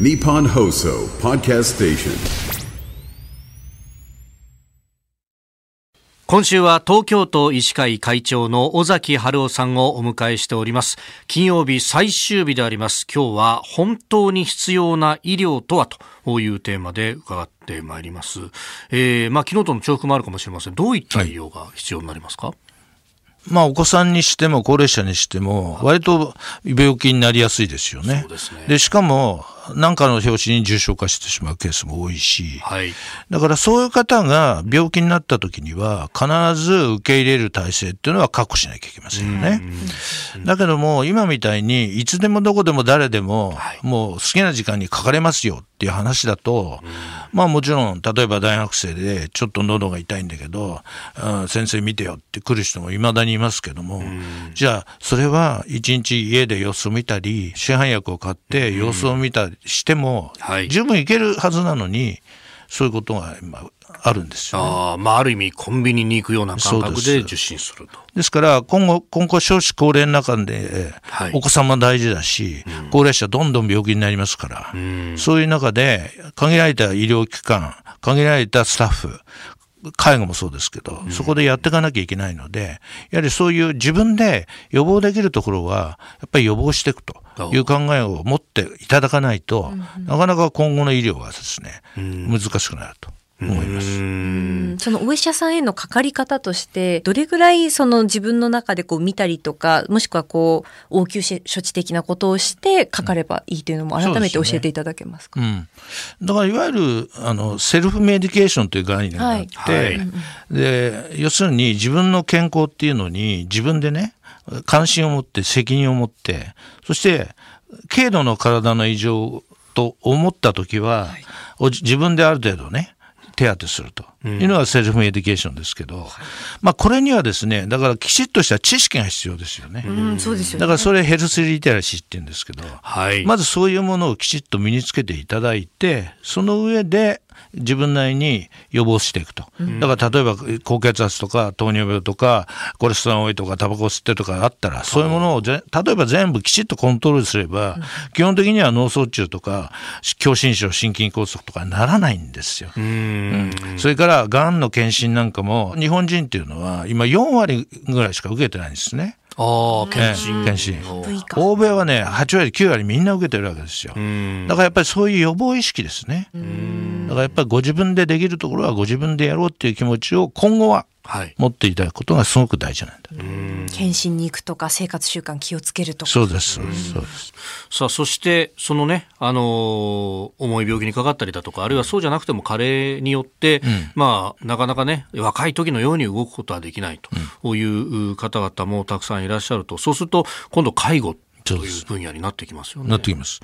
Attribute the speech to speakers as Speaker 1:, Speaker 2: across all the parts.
Speaker 1: Nippon Hoso Podcast Station.
Speaker 2: 今週は東京都医師会会長の尾崎春夫さんをお迎えしております。金曜日最終日であります。今日は本当に必要な医療とはというテーマで伺ってまいります、えー、まあ昨日との重複もあるかもしれません。どういった医療が必要になりますか、
Speaker 3: まあ、お子さんにしても高齢者にしても、割と病気になりやすいですよね。
Speaker 2: ですね。
Speaker 3: で、しかも、何かの拍子に重症化してしまうケースも多いし、
Speaker 2: はい。
Speaker 3: だからそういう方が病気になった時には、必ず受け入れる体制っていうのは確保しなきゃいけませんよね。だけども、今みたいに、いつでもどこでも誰でも、もう好きな時間にかかれますよっていう話だと、まあもちろん、例えば大学生でちょっと喉が痛いんだけど、うん先生見てよって来る人も未だにいますけども、じゃあ、それは一日家で様子を見たり、市販薬を買って様子を見たりしても
Speaker 2: はい、
Speaker 3: 十分いけるはずなのに、そういうことが今あるんですよね。
Speaker 2: あーまあある意味コンビニに行くような感覚
Speaker 3: で
Speaker 2: 受診すると。
Speaker 3: ですから、今後、今後少子高齢の中で、
Speaker 2: はい。
Speaker 3: お子さんも大事だし、高齢者どんどん病気になりますから、そういう中で、限られた医療機関、限られたスタッフ、介護もそうですけど、そこでやっていかなきゃいけないので、やはりそういう自分で予防できるところは、やっぱり予防していくという考えを持っていただかないと、なかなか今後の医療はですね、難しくなると思います。
Speaker 4: うん。そのお医者さんへのかかり方としてどれぐらいその自分の中でこう見たりとかもしくはこう応急処置的なことをしてかかればいいというのも改めて教えていただけますか？
Speaker 3: うん、だからいわゆるあのセルフメディケーションという概念があって、
Speaker 2: はい。はい。
Speaker 3: で要するに自分の健康っていうのに自分でね関心を持って責任を持ってそして軽度の体の異常と思った時は、お自分である程度ね手当てすると。いうのがセルフメディケーションですけど、まあこれにはですねだからきちっとした知識が必要ですよね。
Speaker 4: うん、そうですよね。
Speaker 3: だからそれヘルスリテラシーって言うんですけど、
Speaker 2: はい。
Speaker 3: まずそういうものをきちっと身につけていただいて、その上で自分なりに予防していくと。だから例えば高血圧とか糖尿病とかコレステロール多いとかタバコ吸ってとかあったら、そういうものをぜ例えば全部きちっとコントロールすれば、基本的には脳卒中とか狭心症、心筋梗塞とかならないんですよ。うん。それからがんの検診なんかも日本人っていうのは今4割ぐらいしか受けてないんですね。
Speaker 2: ああ検診、
Speaker 3: ええ検診欧米はね8割9割みんな受けてるわけですよ。
Speaker 2: ん。
Speaker 3: だからやっぱりそういう予防意識ですね。だからやっぱりご自分でできるところはご自分でやろうっていう気持ちを今後は
Speaker 2: はい。
Speaker 3: 持っていただくことがすごく大事なんだ、
Speaker 4: 検診に行くとか生活習慣気をつけるとか。
Speaker 3: そうです。そうですそうです。
Speaker 2: さあそしてそのね、あのー重い病気にかかったりだとかあるいはそうじゃなくても加齢によって、まあなかなかね若い時のように動くことはできないという方々もたくさんいらっしゃると。そうすると今度介護という分野になってきますよね。
Speaker 3: なってきます。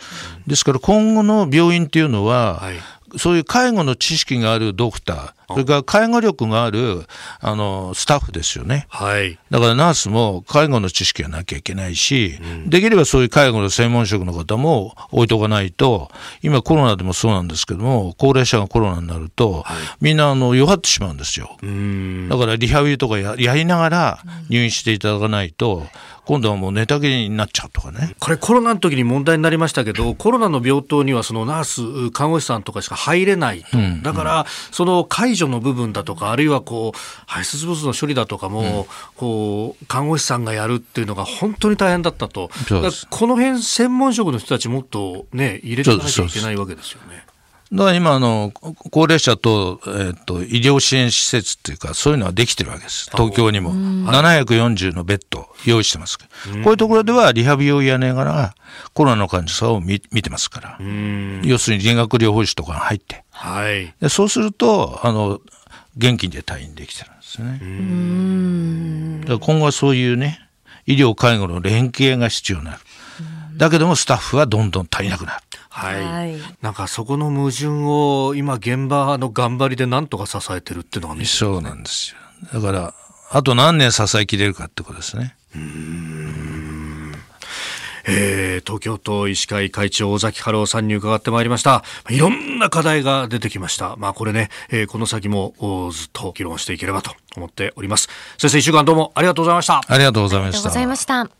Speaker 3: ですから今後の病院っていうのは、
Speaker 2: はい。
Speaker 3: そういう介護の知識があるドクターそれから介護力があるあのスタッフですよね。
Speaker 2: はい。
Speaker 3: だからナースも介護の知識がなきゃいけないし、できればそういう介護の専門職の方も置いとかないと、今コロナでもそうなんですけども、高齢者がコロナになると、みんなあの弱ってしまうんですよ。だからリハビリとかややりながら入院していただかないと、今度はもう寝たきりになっちゃうとかね。
Speaker 2: これコロナの時に問題になりましたけどコロナの病棟にはそのナース看護師さんとかしか入れないと、だからその介助の部分だとかあるいはこう排泄物の処理だとかも、こう看護師さんがやるっていうのが本当に大変だったと。この辺専門職の人たちもっとね入れていかなきゃいけないわけですよね。
Speaker 3: だから今あの、高齢者と,、えー、と医療支援施設っていうか、そういうのはできてるわけです。東京にも。740のベッド用意してます。こういうところではリハビリをやりながら、コロナの患者さんを見見てますから。要するに理学療法士とかが入って。
Speaker 2: はい
Speaker 3: でそうすると、あの、元気で退院できてるんですよね。だから今後はそういうね、医療介護の連携が必要になる。だけどもスタッフはどんどん足りなくなる。
Speaker 2: はい、
Speaker 4: はい
Speaker 2: なんかそこの矛盾を今現場の頑張りでなんとか支えてるっていうのが見えて
Speaker 3: そうなんですよ。だから、あと何年支えきれるかってことですね。
Speaker 2: えー東京都医師会会長尾崎春夫さんに伺ってまいりましたいろんな課題が出てきましたまあこれね、えーこの先もおずっと議論していければと思っております先生一週間どうもありがとうございました
Speaker 3: ありがとうございました
Speaker 4: ありがとうござい。ました。